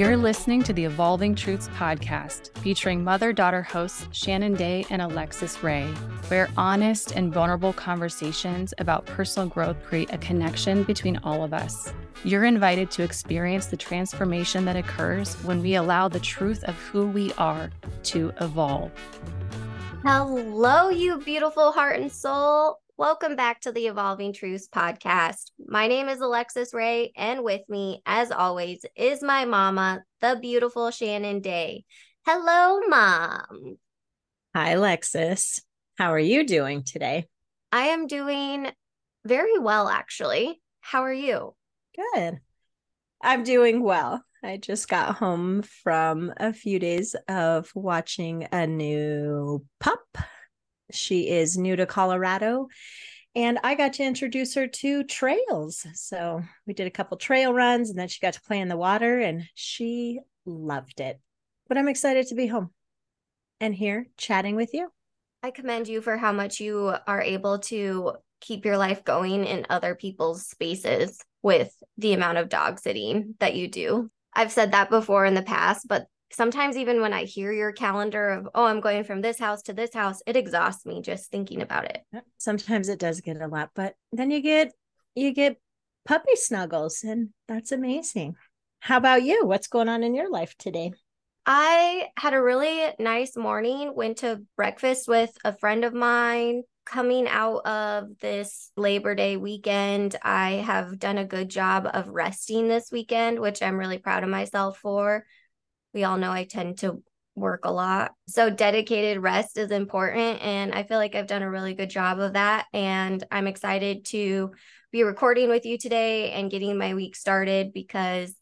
You're listening to the Evolving Truths podcast, featuring mother daughter hosts Shannon Day and Alexus Rae, where honest and vulnerable conversations about personal growth create a connection between all of us. You're invited to experience the transformation that occurs when we allow the truth of who we are to evolve. Hello, you beautiful heart and soul. Welcome back to the Evolving Truths podcast. My name is Alexus Rae, and with me, as always, is my mama, the beautiful Shannon Day. Hello, mom. Hi, Alexus. How are you doing today? I am doing very well, actually. How are you? Good. I'm doing well. I just got home from a few days of watching a new pup she is new to Colorado and I got to introduce her to trails. So we did a couple trail runs and then she got to play in the water and she loved it. But I'm excited to be home and here chatting with you. I commend you for how much you are able to keep your life going in other people's spaces with the amount of dog sitting that you do. I've said that before in the past, but sometimes even when I hear your calendar of, oh, I'm going from this house to this house, it exhausts me just thinking about it. Sometimes it does get a lot, but then you get you get puppy snuggles and that's amazing. How about you? What's going on in your life today? I had a really nice morning, went to breakfast with a friend of mine. Coming out of this Labor Day weekend, I have done a good job of resting this weekend, which I'm really proud of myself for. We all know I tend to work a lot. So dedicated rest is important. And I feel like I've done a really good job of that. And I'm excited to be recording with you today and getting my week started because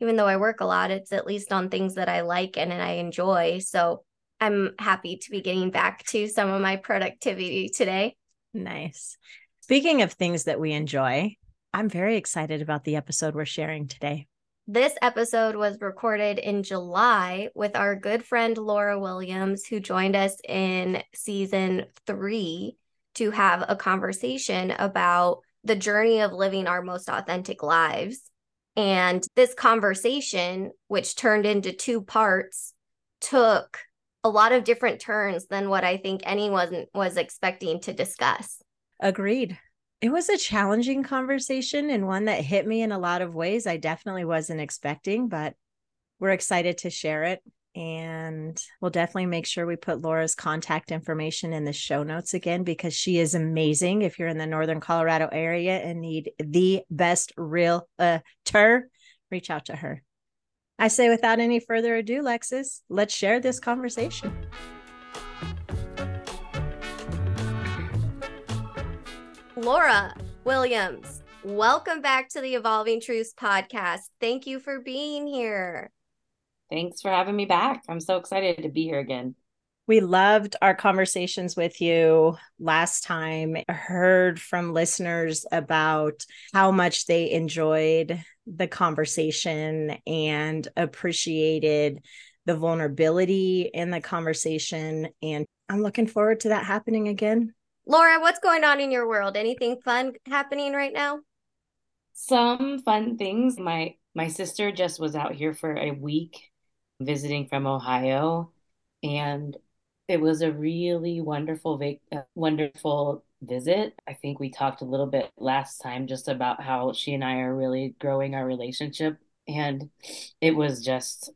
even though I work a lot, it's at least on things that I like and, and I enjoy. So I'm happy to be getting back to some of my productivity today. Nice. Speaking of things that we enjoy, I'm very excited about the episode we're sharing today. This episode was recorded in July with our good friend Laura Williams, who joined us in season three to have a conversation about the journey of living our most authentic lives. And this conversation, which turned into two parts, took a lot of different turns than what I think anyone was expecting to discuss. Agreed it was a challenging conversation and one that hit me in a lot of ways I definitely wasn't expecting, but we're excited to share it. And we'll definitely make sure we put Laura's contact information in the show notes again because she is amazing. If you're in the Northern Colorado area and need the best realtor, reach out to her. I say without any further ado, Lexis, let's share this conversation. Laura Williams, welcome back to the Evolving Truths podcast. Thank you for being here. Thanks for having me back. I'm so excited to be here again. We loved our conversations with you last time. I Heard from listeners about how much they enjoyed the conversation and appreciated the vulnerability in the conversation. And I'm looking forward to that happening again Laura, what's going on in your world? Anything fun happening right now? Some fun things. My my sister just was out here for a week visiting from Ohio and it was a really wonderful uh, wonderful visit. I think we talked a little bit last time just about how she and I are really growing our relationship and it was just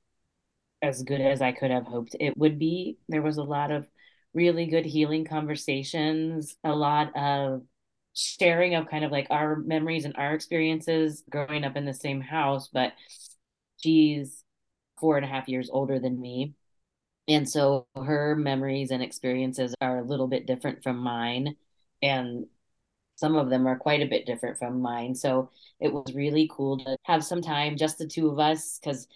as good as I could have hoped it would be. There was a lot of really good healing conversations, a lot of sharing of kind of like our memories and our experiences growing up in the same house. But she's four and a half years older than me. And so her memories and experiences are a little bit different from mine. And some of them are quite a bit different from mine. So it was really cool to have some time, just the two of us, because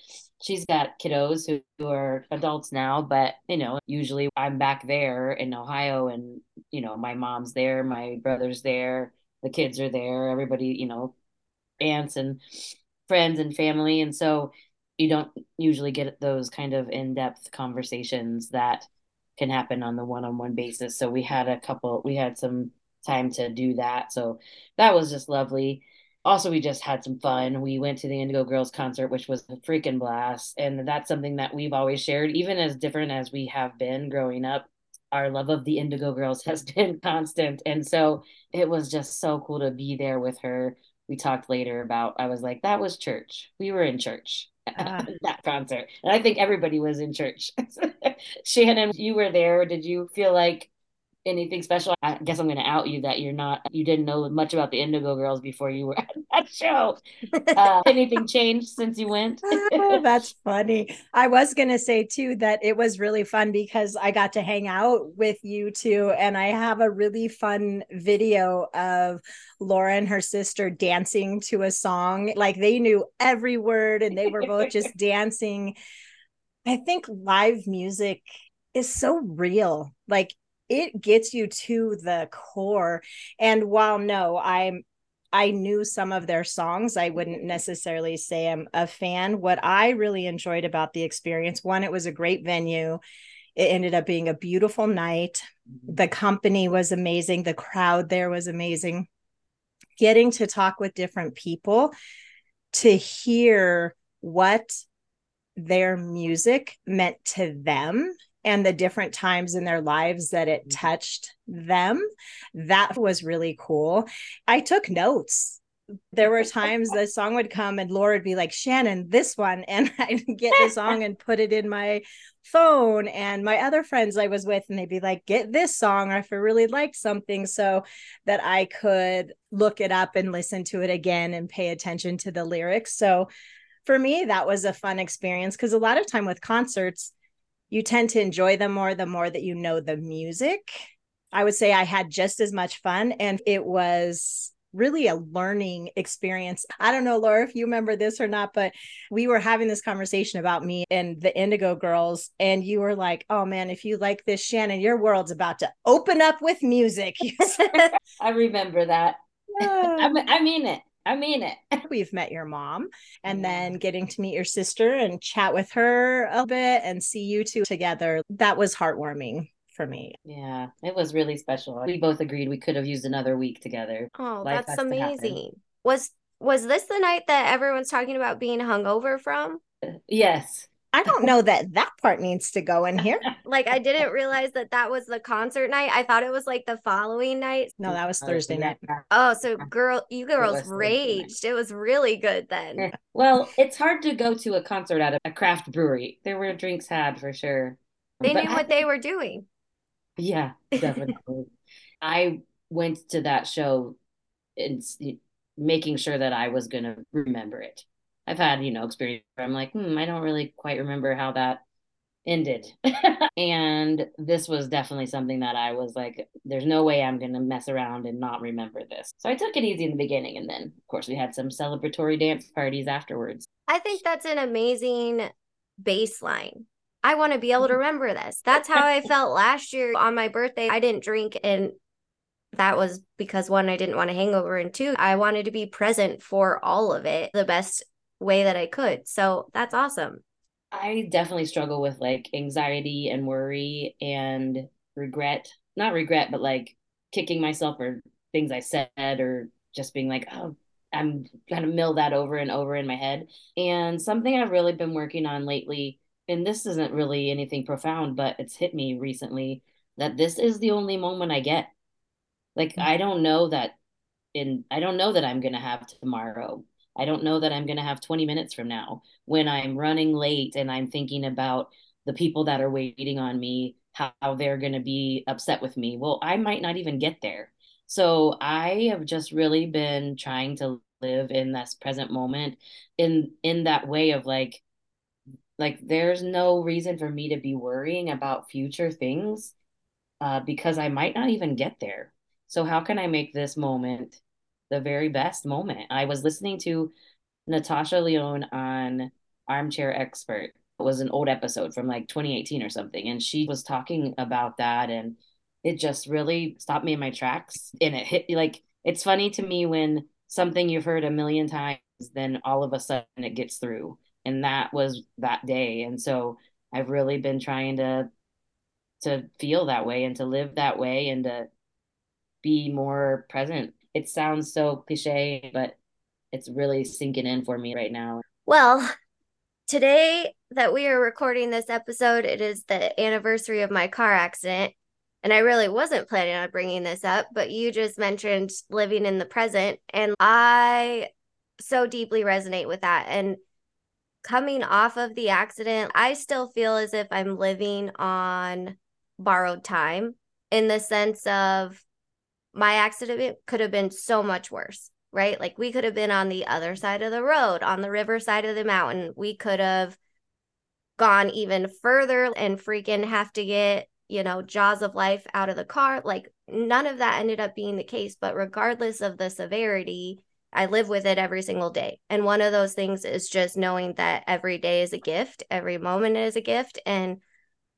she's got kiddos who, who are adults now, but you know, usually I'm back there in Ohio and you know, my mom's there, my brother's there, the kids are there, everybody, you know, aunts and friends and family. And so you don't usually get those kind of in-depth conversations that can happen on the one-on-one basis. So we had a couple we had some time to do that. So that was just lovely. Also we just had some fun. We went to the Indigo Girls concert, which was a freaking blast. And that's something that we've always shared, even as different as we have been growing up. Our love of the Indigo Girls has been constant. And so it was just so cool to be there with her. We talked later about, I was like, that was church. We were in church. Uh, that concert. And I think everybody was in church. Shannon, you were there. Did you feel like anything special. I guess I'm going to out you that you're not, you didn't know much about the Indigo Girls before you were at that show. Uh, anything changed since you went? oh, that's funny. I was going to say too that it was really fun because I got to hang out with you too. And I have a really fun video of Laura and her sister dancing to a song. Like they knew every word and they were both just dancing. I think live music is so real. Like it gets you to the core. And while no, I'm I knew some of their songs. I wouldn't necessarily say I'm a fan. What I really enjoyed about the experience, one, it was a great venue. It ended up being a beautiful night. Mm-hmm. The company was amazing. The crowd there was amazing. Getting to talk with different people to hear what their music meant to them and the different times in their lives that it mm-hmm. touched them. That was really cool. I took notes. There were times the song would come and Laura would be like, Shannon, this one. And I'd get the song and put it in my phone. And my other friends I was with, and they'd be like, get this song, or if I really liked something, so that I could look it up and listen to it again and pay attention to the lyrics. So for me, that was a fun experience because a lot of time with concerts, you tend to enjoy them more the more that you know the music. I would say I had just as much fun and it was really a learning experience. I don't know, Laura, if you remember this or not, but we were having this conversation about me and the Indigo Girls, and you were like, "Oh man, if you like this, Shannon, your world's about to open up with music." I remember that. I mean it. I mean it. We've met your mom and then getting to meet your sister and chat with her a bit and see you two together. That was heartwarming for me. Yeah, it was really special. We both agreed we could have used another week together. Oh, Life that's amazing. Was was this the night that everyone's talking about being hungover from? Yes. I don't know that that part needs to go in here. like I didn't realize that that was the concert night. I thought it was like the following night. No, that was oh, Thursday night. Oh, so girl, you girls raged. It was really good then. Well, it's hard to go to a concert at a craft brewery. There were drinks had for sure. They but knew what they were doing. Yeah, definitely. I went to that show and making sure that I was going to remember it. I've had, you know, experience where I'm like, hmm, I don't really quite remember how that ended. and this was definitely something that I was like, there's no way I'm going to mess around and not remember this. So I took it easy in the beginning. And then, of course, we had some celebratory dance parties afterwards. I think that's an amazing baseline. I want to be able to remember this. That's how I felt last year on my birthday. I didn't drink and that was because one, I didn't want a hangover, and two, I wanted to be present for all of it the best way that I could. So that's awesome. I definitely struggle with like anxiety and worry and regret. Not regret, but like kicking myself for things I said or just being like, oh, I'm kind of mill that over and over in my head. And something I've really been working on lately, and this isn't really anything profound, but it's hit me recently that this is the only moment I get. Like, mm-hmm. I don't know that in, I don't know that I'm going to have tomorrow. I don't know that I'm going to have 20 minutes from now when I'm running late and I'm thinking about the people that are waiting on me, how, they're going to be upset with me. Well, I might not even get there. So I have just really been trying to live in this present moment in in that way of like like there's no reason for me to be worrying about future things uh, because I might not even get there. So how can I make this moment the very best moment. I was listening to Natasha Lyonne on Armchair Expert. It was an old episode from like 2018 or something. And she was talking about that. And it just really stopped me in my tracks. And it hit me like, it's funny to me when something you've heard a million times, then all of a sudden it gets through. And that was that day. And so I've really been trying to to feel that way and to live that way and to be more present it sounds so cliche, but it's really sinking in for me right now. Well, today that we are recording this episode, it is the anniversary of my car accident. And I really wasn't planning on bringing this up, but you just mentioned living in the present. And I so deeply resonate with that. And coming off of the accident, I still feel as if I'm living on borrowed time in the sense of my accident could have been so much worse, right? Like we could have been on the other side of the road, on the river side of the mountain. We could have gone even further and freaking have to get you know, jaws of life out of the car. Like none of that ended up being the case. But regardless of the severity, I live with it every single day. And one of those things is just knowing that every day is a gift, every moment is a gift. And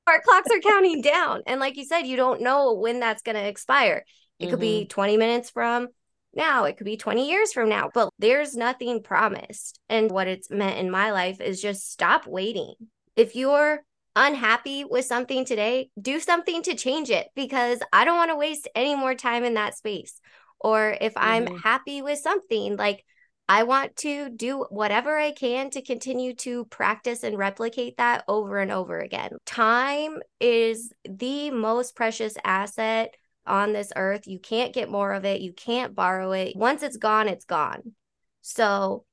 our clocks are counting down. And like you said, you don't know when that's going to expire. It mm-hmm. could be mm-hmm. 20 minutes from now, it could be 20 years from now, but there's nothing promised. And what it's meant in my life is just stop waiting. If you're unhappy with something today, do something to change it because I don't want to waste any more time in that space. Or if mm-hmm. I'm happy with something, like I want to do whatever I can to continue to practice and replicate that over and over again. Time is the most precious asset on this earth. You can't get more of it, you can't borrow it. Once it's gone, it's gone. So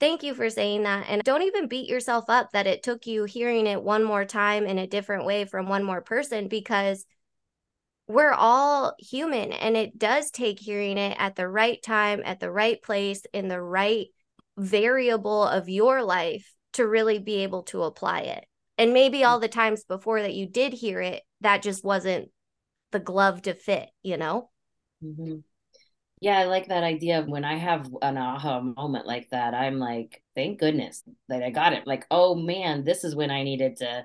Thank you for saying that. And don't even beat yourself up that it took you hearing it one more time in a different way from one more person because we're all human and it does take hearing it at the right time, at the right place, in the right variable of your life to really be able to apply it. And maybe all the times before that you did hear it, that just wasn't the glove to fit, you know? Mm-hmm. Yeah, I like that idea when I have an aha moment like that, I'm like, thank goodness that I got it. Like, oh man, this is when I needed to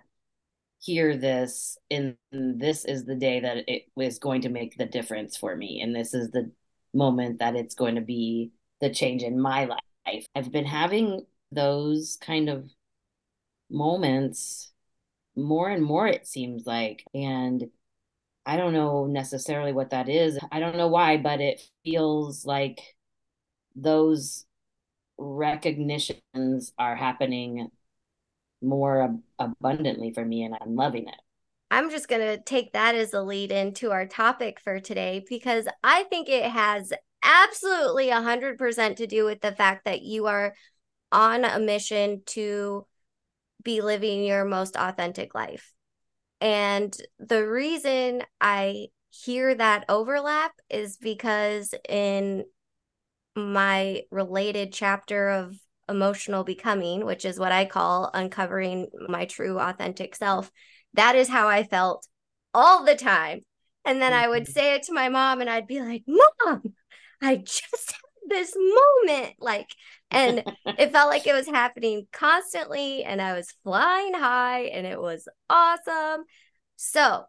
hear this. And this is the day that it was going to make the difference for me. And this is the moment that it's going to be the change in my life. I've been having those kind of moments more and more, it seems like. And I don't know necessarily what that is. I don't know why, but it feels like those recognitions are happening more ab- abundantly for me and I'm loving it. I'm just going to take that as a lead into our topic for today because I think it has absolutely 100% to do with the fact that you are on a mission to be living your most authentic life. And the reason I hear that overlap is because in my related chapter of emotional becoming, which is what I call uncovering my true authentic self, that is how I felt all the time. And then I would mm-hmm. say it to my mom, and I'd be like, Mom, I just this moment. Like, and it felt like it was happening constantly and I was flying high and it was awesome. So,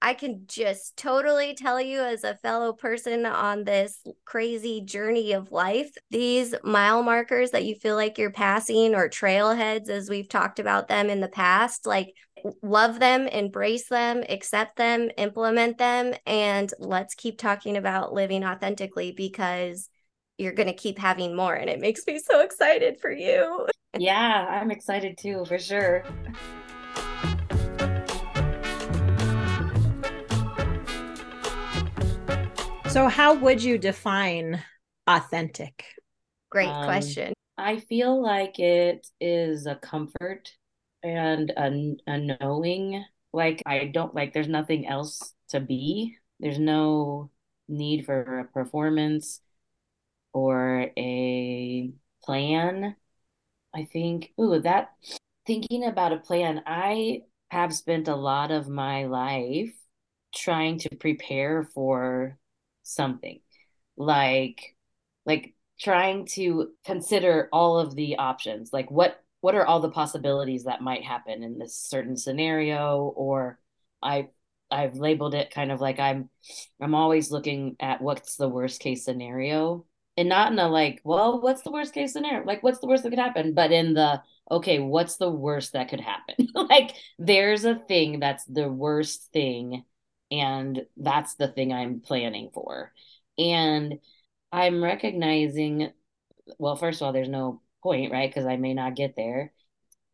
I can just totally tell you, as a fellow person on this crazy journey of life, these mile markers that you feel like you're passing, or trailheads, as we've talked about them in the past, like love them, embrace them, accept them, implement them, and let's keep talking about living authentically because you're going to keep having more. And it makes me so excited for you. Yeah, I'm excited too, for sure. So, how would you define authentic? Great um, question. I feel like it is a comfort and a, a knowing. Like, I don't like, there's nothing else to be. There's no need for a performance or a plan. I think, ooh, that thinking about a plan, I have spent a lot of my life trying to prepare for something like like trying to consider all of the options like what what are all the possibilities that might happen in this certain scenario or i i've labeled it kind of like i'm i'm always looking at what's the worst case scenario and not in a like well what's the worst case scenario like what's the worst that could happen but in the okay what's the worst that could happen like there's a thing that's the worst thing and that's the thing I'm planning for. And I'm recognizing well, first of all, there's no point, right? Because I may not get there.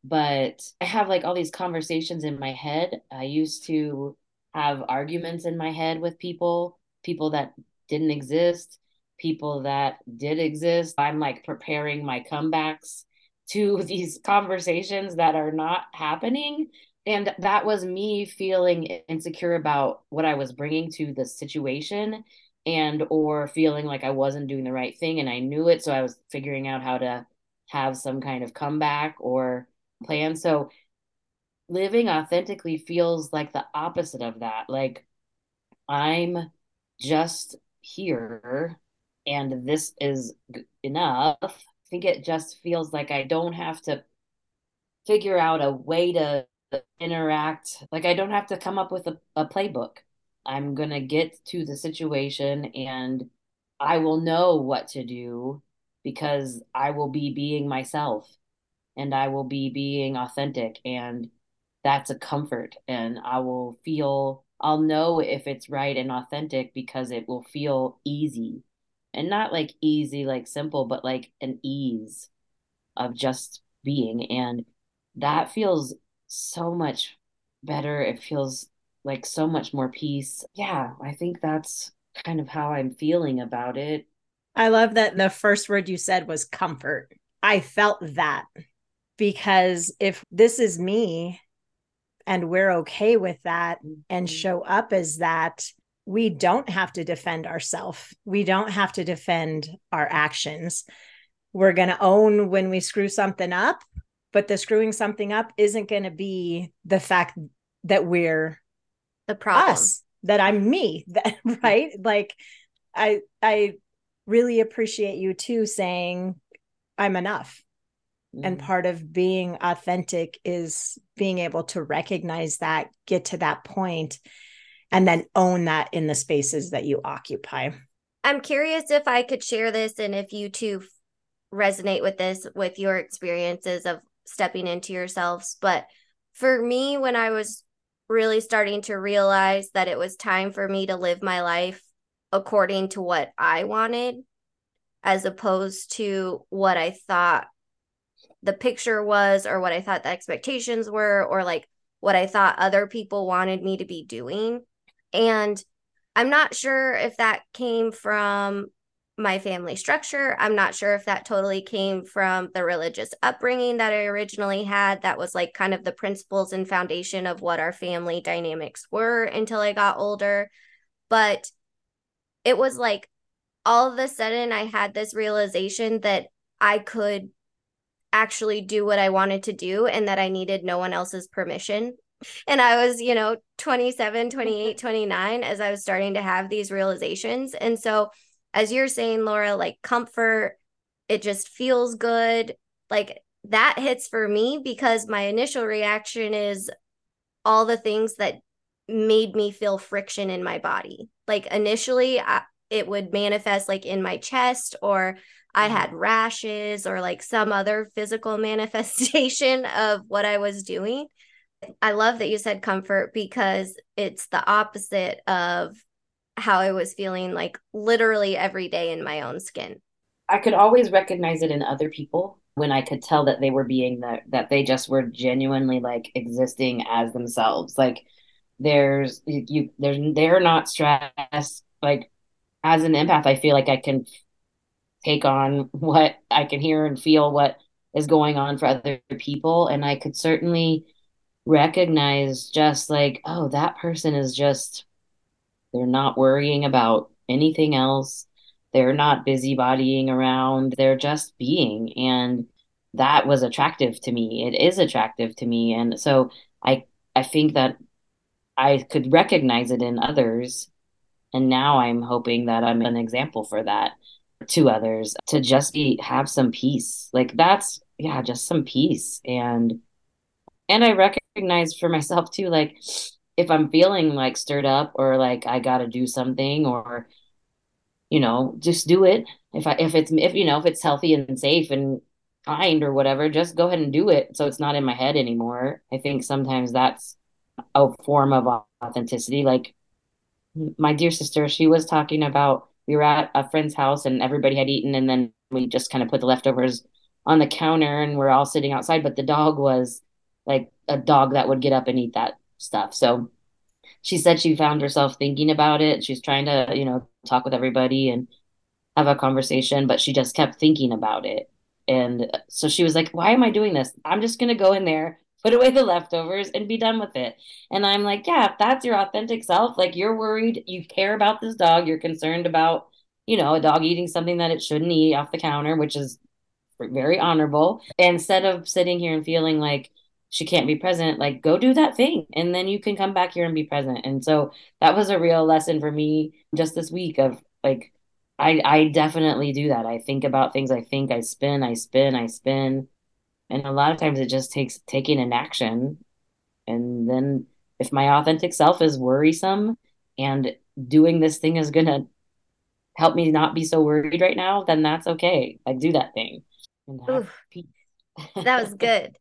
But I have like all these conversations in my head. I used to have arguments in my head with people, people that didn't exist, people that did exist. I'm like preparing my comebacks to these conversations that are not happening. And that was me feeling insecure about what i was bringing to the situation and or feeling like i wasn't doing the right thing and i knew it. So i was figuring out how to have some kind of comeback or plan. So living authentically feels like the opposite of that. Like i'm just here and this is enough i think it just feels like i don't have to figure out a way to interact. Like I don't have to come up with a, a playbook. I'm going to get to the situation and I will know what to do because I will be being myself and I will be being authentic and that's a comfort and I will feel I'll know if it's right and authentic because it will feel easy and not like easy like simple but like an ease of just being and that feels so much better. It feels like so much more peace. Yeah, I think that's kind of how I'm feeling about it. I love that the first word you said was comfort. I felt that because if this is me and we're okay with that mm-hmm. and show up as that, we don't have to defend ourselves. We don't have to defend our actions. We're going to own when we screw something up but the screwing something up isn't going to be the fact that we're the problem us, that i'm me that right like i i really appreciate you too saying i'm enough mm-hmm. and part of being authentic is being able to recognize that get to that point and then own that in the spaces that you occupy i'm curious if i could share this and if you too resonate with this with your experiences of stepping into yourselves. But for me, when I was really starting to realize that it was time for me to live my life according to what I wanted, as opposed to what I thought the picture was, or what I thought the expectations were, or like what I thought other people wanted me to be doing. And I'm not sure if that came from my family structure. I'm not sure if that totally came from the religious upbringing that I originally had. That was like kind of the principles and foundation of what our family dynamics were until I got older. But it was like all of a sudden I had this realization that I could actually do what I wanted to do and that I needed no one else's permission. And I was, you know, 27, 28, 29 as I was starting to have these realizations. And so as you're saying, Laura, like comfort, it just feels good. Like that hits for me because my initial reaction is all the things that made me feel friction in my body. Like initially, I, it would manifest like in my chest or I mm-hmm. had rashes or like some other physical manifestation of what I was doing. I love that you said comfort because it's the opposite of how I was feeling like literally every day in my own skin. I could always recognize it in other people when I could tell that they were being that that they just were genuinely like existing as themselves. Like there's you there's they're not stressed. Like as an empath, I feel like I can take on what I can hear and feel what is going on for other people. And I could certainly recognize just like, oh, that person is just they're not worrying about anything else. They're not busybodying around. They're just being. And that was attractive to me. It is attractive to me. And so I I think that I could recognize it in others. And now I'm hoping that I'm an example for that to others to just be have some peace. Like that's yeah, just some peace. And and I recognize for myself too, like if I'm feeling like stirred up or like I got to do something or you know, just do it. If I if it's if you know, if it's healthy and safe and kind or whatever, just go ahead and do it so it's not in my head anymore. I think sometimes that's a form of authenticity like my dear sister, she was talking about we were at a friend's house and everybody had eaten and then we just kind of put the leftovers on the counter and we're all sitting outside but the dog was like a dog that would get up and eat that stuff so she said she found herself thinking about it she's trying to you know talk with everybody and have a conversation but she just kept thinking about it and so she was like why am i doing this i'm just going to go in there put away the leftovers and be done with it. And I'm like, yeah, if that's your authentic self, like you're worried, you care about this dog, you're concerned about, you know, a dog eating something that it shouldn't eat off the counter, which is very honorable. Instead of sitting here and feeling like she can't be present, like go do that thing and then you can come back here and be present. And so that was a real lesson for me just this week of like I I definitely do that. I think about things, I think, I spin, I spin, I spin and a lot of times it just takes taking an action. And then if my authentic self is worrisome and doing this thing is going to help me not be so worried right now, then that's okay. Like do that thing. that was good.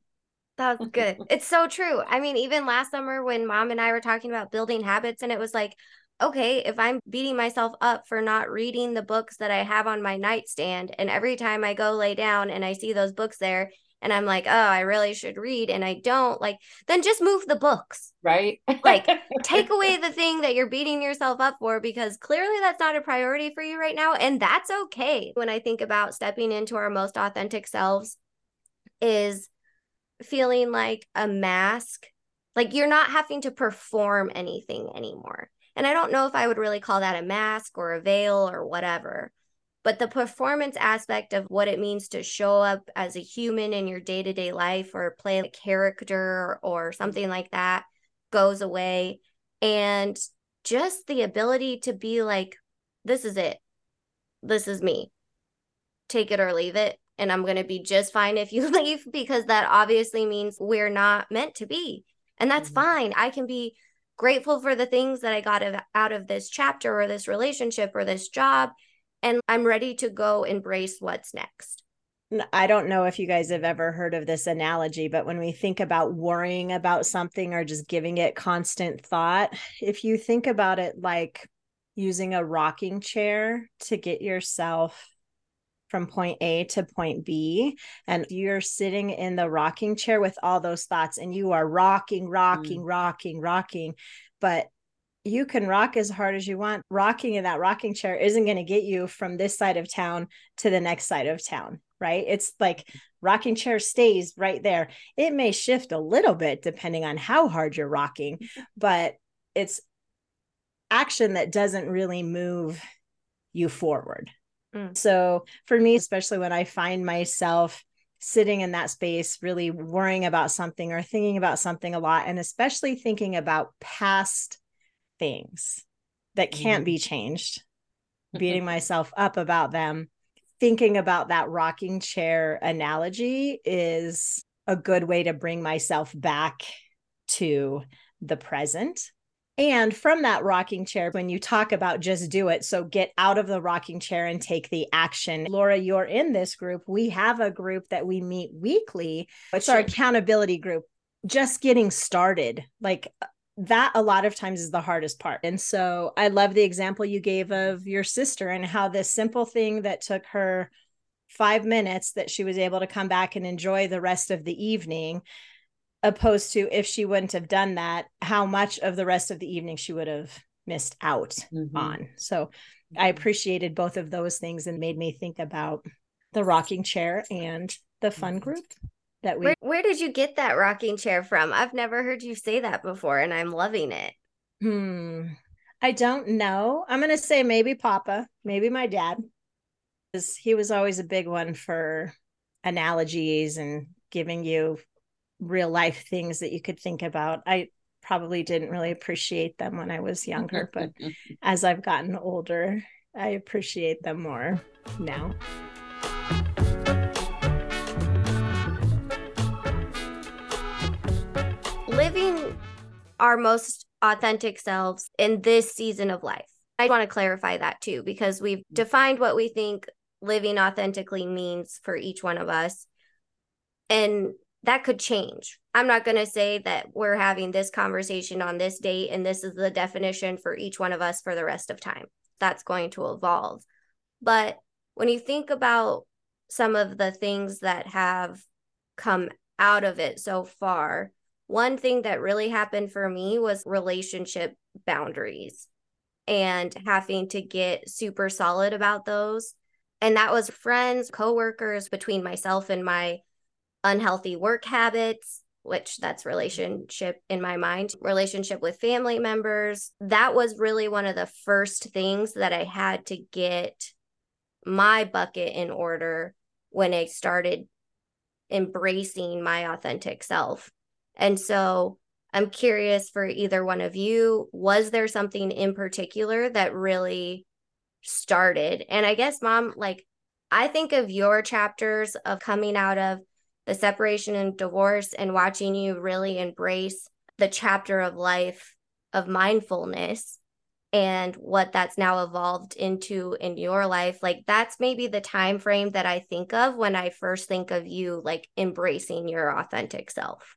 That was good. It's so true. I mean, even last summer when mom and I were talking about building habits, and it was like, okay, if I'm beating myself up for not reading the books that I have on my nightstand, and every time I go lay down and I see those books there, and I'm like, oh, I really should read and I don't, like, then just move the books. Right. like, take away the thing that you're beating yourself up for because clearly that's not a priority for you right now. And that's okay. When I think about stepping into our most authentic selves, is feeling like a mask, like you're not having to perform anything anymore. And I don't know if I would really call that a mask or a veil or whatever but the performance aspect of what it means to show up as a human in your day-to-day life or play a character or something like that goes away. And just the ability to be like this is it. This is me. Take it or leave it and i'm going to be just fine if you leave because that obviously means we're not meant to be and that's mm-hmm. fine i can be grateful for the things that i got out of this chapter or this relationship or this job and I'm ready to go embrace what's next. I don't know if you guys have ever heard of this analogy, but when we think about worrying about something or just giving it constant thought, if you think about it like using a rocking chair to get yourself from point A to point B, and you're sitting in the rocking chair with all those thoughts, and you are rocking, rocking, mm. rocking, rocking, but you can rock as hard as you want. Rocking in that rocking chair isn't going to get you from this side of town to the next side of town, right? It's like rocking chair stays right there. It may shift a little bit depending on how hard you're rocking, but it's action that doesn't really move you forward. Mm. So for me, especially when I find myself sitting in that space, really worrying about something or thinking about something a lot, and especially thinking about past things that can't mm-hmm. be changed, beating myself up about them. Thinking about that rocking chair analogy is a good way to bring myself back to the present. And from that rocking chair, when you talk about just do it, so get out of the rocking chair and take the action. Laura, you're in this group. We have a group that we meet weekly. It's our accountability group. Just getting started, like uh, that a lot of times is the hardest part. And so I love the example you gave of your sister and how this simple thing that took her five minutes that she was able to come back and enjoy the rest of the evening, opposed to if she wouldn't have done that, how much of the rest of the evening she would have missed out mm-hmm. on. So I mm-hmm. appreciated both of those things and made me think about the rocking chair and the fun mm-hmm. group that we where, where did you get that rocking chair from i've never heard you say that before and i'm loving it hmm i don't know i'm gonna say maybe papa maybe my dad because he was always a big one for analogies and giving you real life things that you could think about i probably didn't really appreciate them when i was younger but as i've gotten older i appreciate them more now living our most authentic selves in this season of life. I want to clarify that too, because we've mm-hmm. defined what we think living authentically means for each one of us. And that could change. I'm not going to say that we're having this conversation on this date and this is the definition for each one of us for the rest of time. that's going to evolve. But when you think about some of the things that have come out of it so far, one thing that really happened for me was relationship boundaries and having to get super solid about those. And that was friends, coworkers, between myself and my unhealthy work habits, which that's relationship in my mind, relationship with family members. That was really one of the first things that I had to get my bucket in order when I started embracing my authentic self. And so I'm curious for either one of you, was there something in particular that really started? And I guess, mom, like, I think of your chapters of coming out of the separation and divorce and watching you really embrace the chapter of life of mindfulness and what that's now evolved into in your life like that's maybe the time frame that i think of when i first think of you like embracing your authentic self.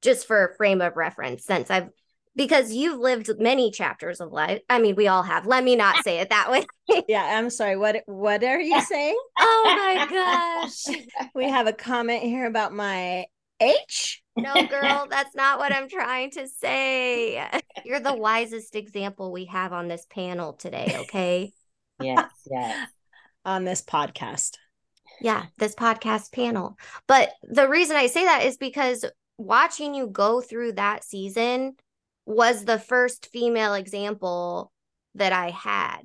Just for a frame of reference since i've because you've lived many chapters of life i mean we all have let me not say it that way yeah i'm sorry what what are you saying oh my gosh we have a comment here about my H? No, girl, that's not what I'm trying to say. You're the wisest example we have on this panel today, okay? yes, yes. On this podcast. Yeah, this podcast panel. But the reason I say that is because watching you go through that season was the first female example that I had.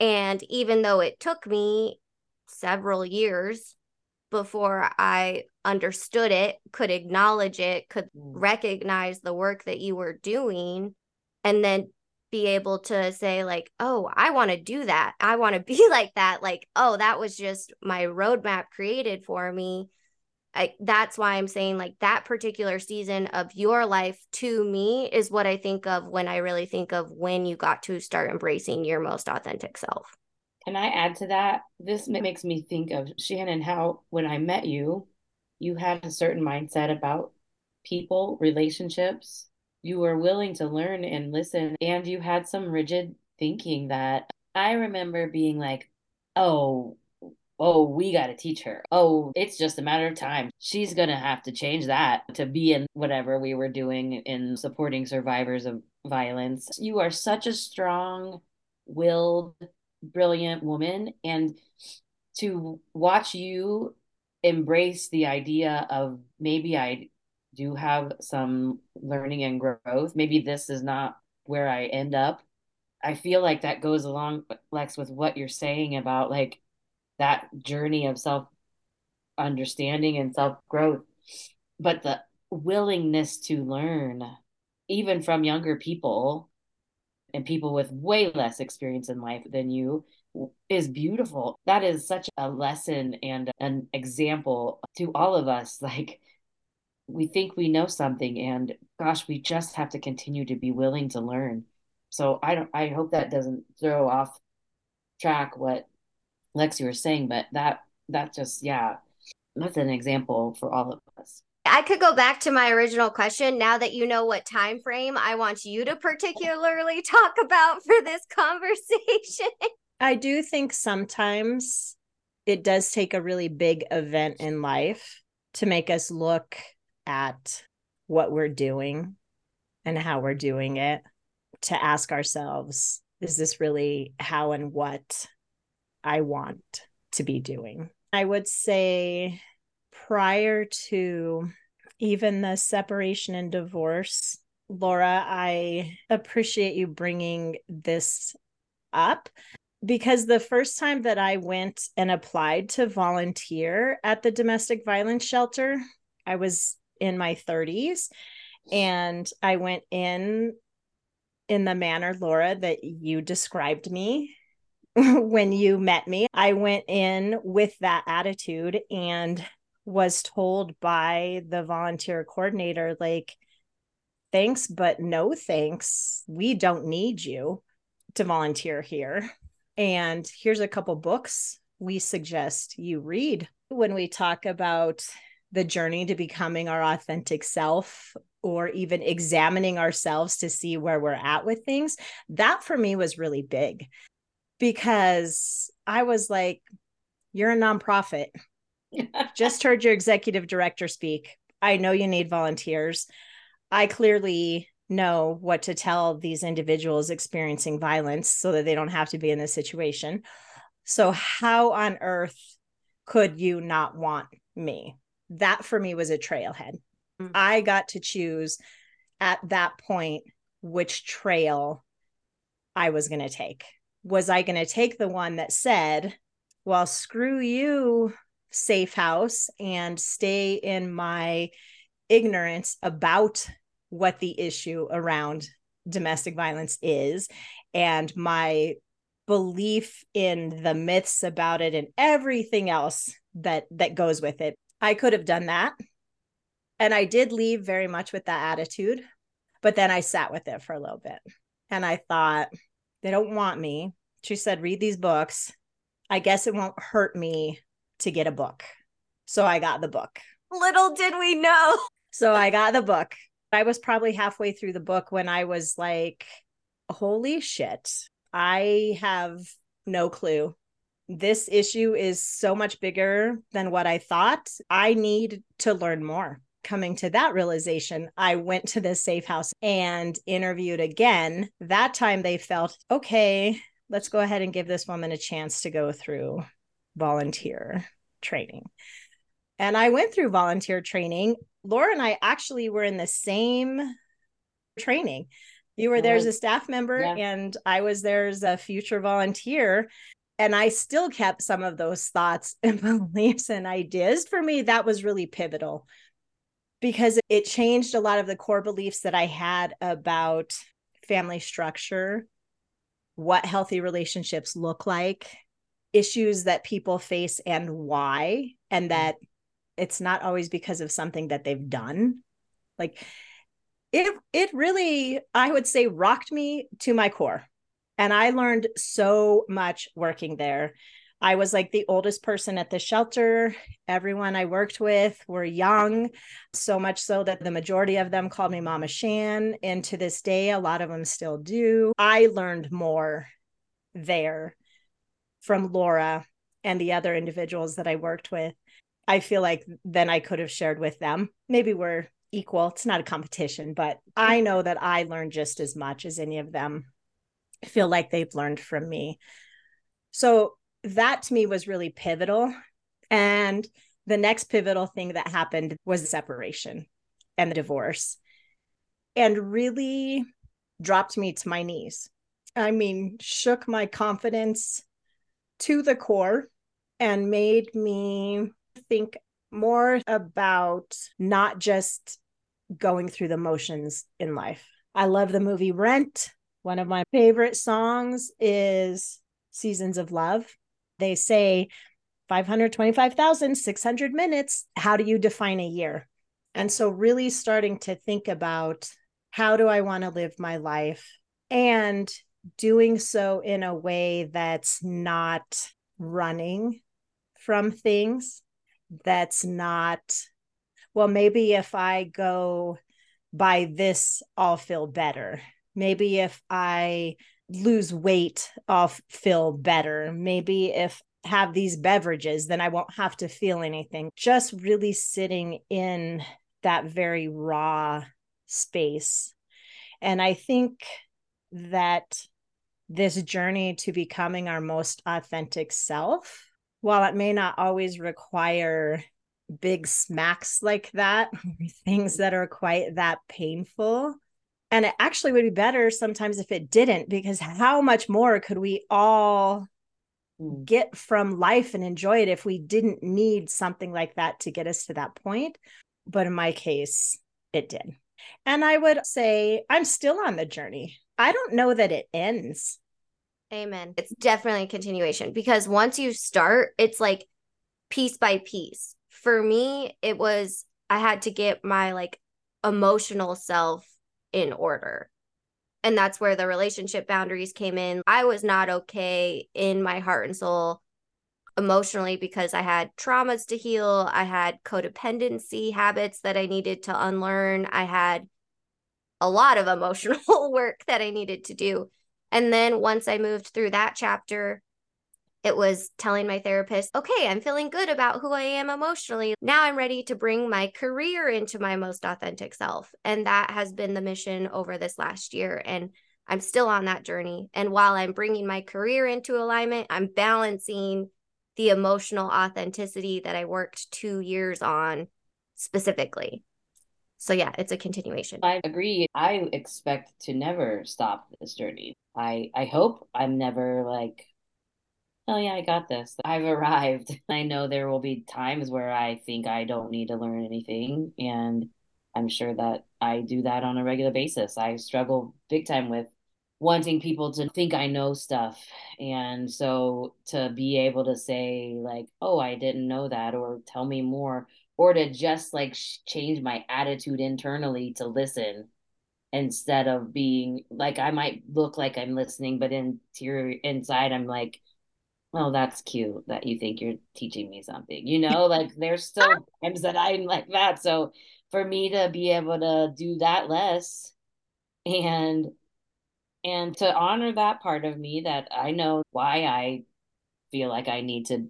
And even though it took me several years before I understood it, could acknowledge it, could mm. recognize the work that you were doing, and then be able to say, like, oh, I want to do that. I want to be like that. Like, oh, that was just my roadmap created for me. I, that's why I'm saying like that particular season of your life to me is what I think of when I really think of when you got to start embracing your most authentic self. Can I add to that? This makes me think of Shannon, how when I met you, you had a certain mindset about people, relationships. You were willing to learn and listen, and you had some rigid thinking that I remember being like, oh, oh, we got to teach her. Oh, it's just a matter of time. She's going to have to change that to be in whatever we were doing in supporting survivors of violence. You are such a strong willed brilliant woman and to watch you embrace the idea of maybe I do have some learning and growth. Maybe this is not where I end up. I feel like that goes along, Lex, with what you're saying about like that journey of self understanding and self growth. But the willingness to learn, even from younger people, and people with way less experience in life than you is beautiful. That is such a lesson and an example to all of us. Like, we think we know something, and gosh, we just have to continue to be willing to learn. So I don't. I hope that doesn't throw off track what Lexi were saying, but that that just yeah, that's an example for all of us. I could go back to my original question. Now that you know what time frame I want you to particularly talk about for this conversation. I do think sometimes it does take a really big event in life to make us look at what we're doing and how we're doing it, to ask ourselves, is this really how and what I want to be doing? I would say prior to even the separation and divorce, Laura, I appreciate you bringing this up because the first time that I went and applied to volunteer at the domestic violence shelter, I was in my 30s and I went in in the manner Laura that you described me when you met me. I went in with that attitude and was told by the volunteer coordinator, like, thanks, but no thanks. We don't need you to volunteer here. And here's a couple books we suggest you read when we talk about the journey to becoming our authentic self. or even examining ourselves to see where we're at with things, that for me was really big because I was like, you're a nonprofit. Just heard your executive director speak. I know you need volunteers. I clearly know what to tell these individuals experiencing violence so that they don't have to be in this situation. So, how on earth could you not want me? That for me was a trailhead. Mm-hmm. I got to choose at that point which trail I was going to take. Was I going to take the one that said, well, screw you, safe house, and stay in my ignorance about what the issue around domestic violence is and my belief in the myths about it and everything else that that goes with it. I could have done that. And i did leave very much with that attitude but then i sat with it for a little bit. And i thought they don't want me. She said read these books. I guess it won't hurt me to get a book. So i got the book. Little did we know. So i got the book. I was probably halfway through the book when i was like holy shit. I have no clue. This issue is so much bigger than what I thought. I need to learn more. Coming to that realization, I went to the safe house and interviewed again. That time they felt, okay, let's go ahead and give this woman a chance to go through volunteer training. And I went through volunteer training. Laura and I actually were in the same training. You were there as a staff member, yeah. and I was there as a future volunteer. And I still kept some of those thoughts and beliefs and ideas. For me, that was really pivotal because it changed a lot of the core beliefs that I had about family structure, what healthy relationships look like, issues that people face and why, and mm. that it's not always because of something that they've done. Like it it really i would say rocked me to my core and i learned so much working there i was like the oldest person at the shelter everyone i worked with were young so much so that the majority of them called me mama shan and to this day a lot of them still do i learned more there from laura and the other individuals that i worked with i feel like then i could have shared with them maybe we're equal. It's not a competition, but I know that I learned just as much as any of them feel like they've learned from me. So that to me was really pivotal. And the next pivotal thing that happened was the separation and the divorce, and really dropped me to my knees. I mean, shook my confidence to the core and made me think more about not just going through the motions in life. I love the movie Rent. One of my favorite songs is Seasons of Love. They say 525,600 minutes. How do you define a year? And so, really starting to think about how do I want to live my life and doing so in a way that's not running from things, that's not well, maybe if I go by this, I'll feel better. Maybe if I lose weight, I'll feel better. Maybe if have these beverages, then I won't have to feel anything. Just really sitting in that very raw space. And I think that this journey to becoming our most authentic self, while it may not always require big smacks like that, things that are quite that painful. And it actually would be better sometimes if it didn't, because how much more could we all mm. get from life and enjoy it if we didn't need something like that to get us to that point? But in my case, it did. And I would say I'm still on the journey. I don't know that it ends. Amen. It's definitely a continuation because once you start, it's like piece by piece for me, it was I had to get my like emotional self in order. And that's where the relationship boundaries came in. I was not okay in my heart and soul emotionally because I had traumas to heal. I had codependency habits that I needed to unlearn. I had a lot of emotional work that I needed to do. And then once I moved through that chapter, it was telling my therapist, okay, I'm feeling good about who I am emotionally. Now I'm ready to bring my career into my most authentic self. And that has been the mission over this last year. And I'm still on that journey. And while I'm bringing my career into alignment, I'm balancing the emotional authenticity that I worked two years on specifically. So, yeah, it's a continuation. I agree. I expect to never stop this journey. I, I hope I'm never like oh yeah, I got this. I've arrived. I know there will be times where I think I don't need to learn anything. And I'm sure that I do that on a regular basis. I struggle big time with wanting people to think I know stuff. And so to be able to say, like, oh, I didn't know that, or tell me more, or to just like change my attitude internally to listen instead of being like I might look like I'm listening, but interior inside I'm like, oh, that's cute that you think you're teaching me something. You know, like there's still times that I'm like that. So for me to be able to do that less and and to honor that part of me that I know why I feel like I need to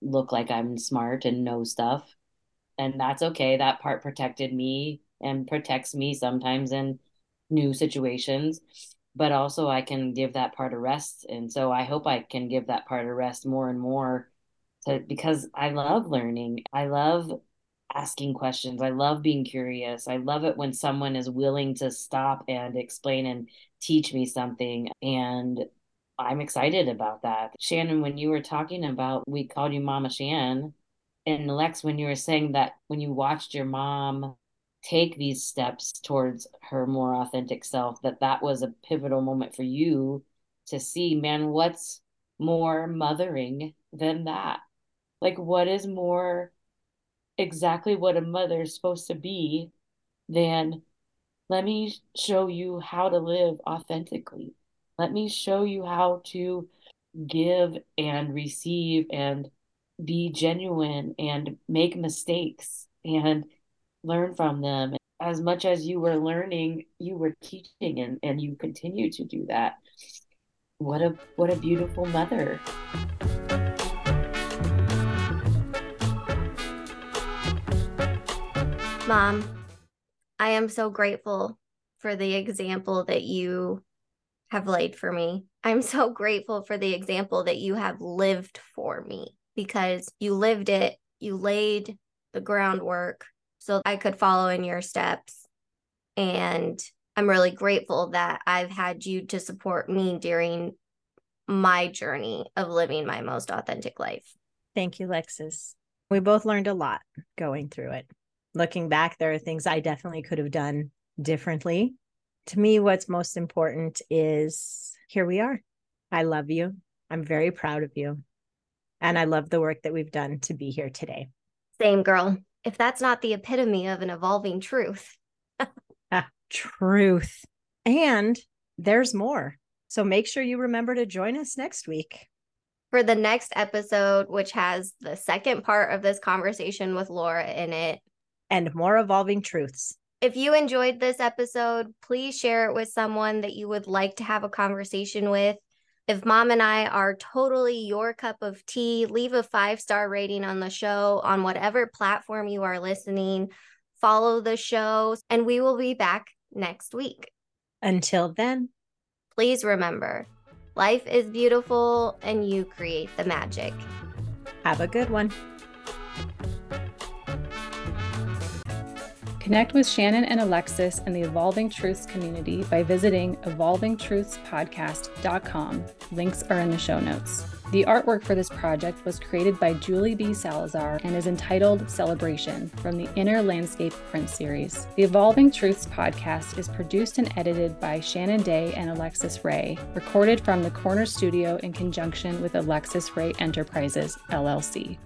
look like I'm smart and know stuff. And that's okay. That part protected me and protects me sometimes in new situations but also I can give that part a rest. And so I hope I can give that part a rest more and more to, because I love learning. I love asking questions. I love being curious. I love it when someone is willing to stop and explain and teach me something. And I'm excited about that. Shannon, when you were talking about, we called you Mama Shan. And Lex, when you were saying that when you watched your mom take these steps towards her more authentic self that that was a pivotal moment for you to see man what's more mothering than that? Like what is more exactly what a mother is supposed to be than let me show you how to live authentically. Let me show you how to give and receive and be genuine and make mistakes and learn from them. As much as you were learning, you were teaching and, and you continue to do that. What a what a beautiful mother. Mom, I am so grateful for the example that you have laid for me. I'm so grateful for the example that you have lived for me because you lived it, you laid the groundwork, so I could follow in your steps. And I'm really grateful that I've had you to support me during my journey of living my most authentic life. Thank you, Lexis. We both learned a lot going through it. Looking back, there are things I definitely could have done differently. To me, what's most important is here we are. I love you. I'm very proud of you. And I love the work that we've done to be here today. Same girl if that's not the epitome of an evolving truth. ah, truth. And there's more. So make sure you remember to join us next week. For the next episode, which has the second part of this conversation with Laura in it, and more evolving truths. If you enjoyed this episode, please share it with someone that you would like to have a conversation with. If mom and I are totally your cup of tea, leave a five star rating on the show on whatever platform you are listening. Follow the show, and we will be back next week. Until then, please remember life is beautiful and you create the magic. Have a good one. Connect with Shannon and Alexus and the Evolving Truths community by visiting evolvingtruthspodcast.com. Links are in the show notes. The artwork for this project was created by Julie B. Salazar and is entitled Celebration from the Inner Landscape print series. The Evolving Truths podcast is produced and edited by Shannon Day and Alexus Rae, recorded from the Corner Studio in conjunction with Alexus Rae Enterprises, LLC.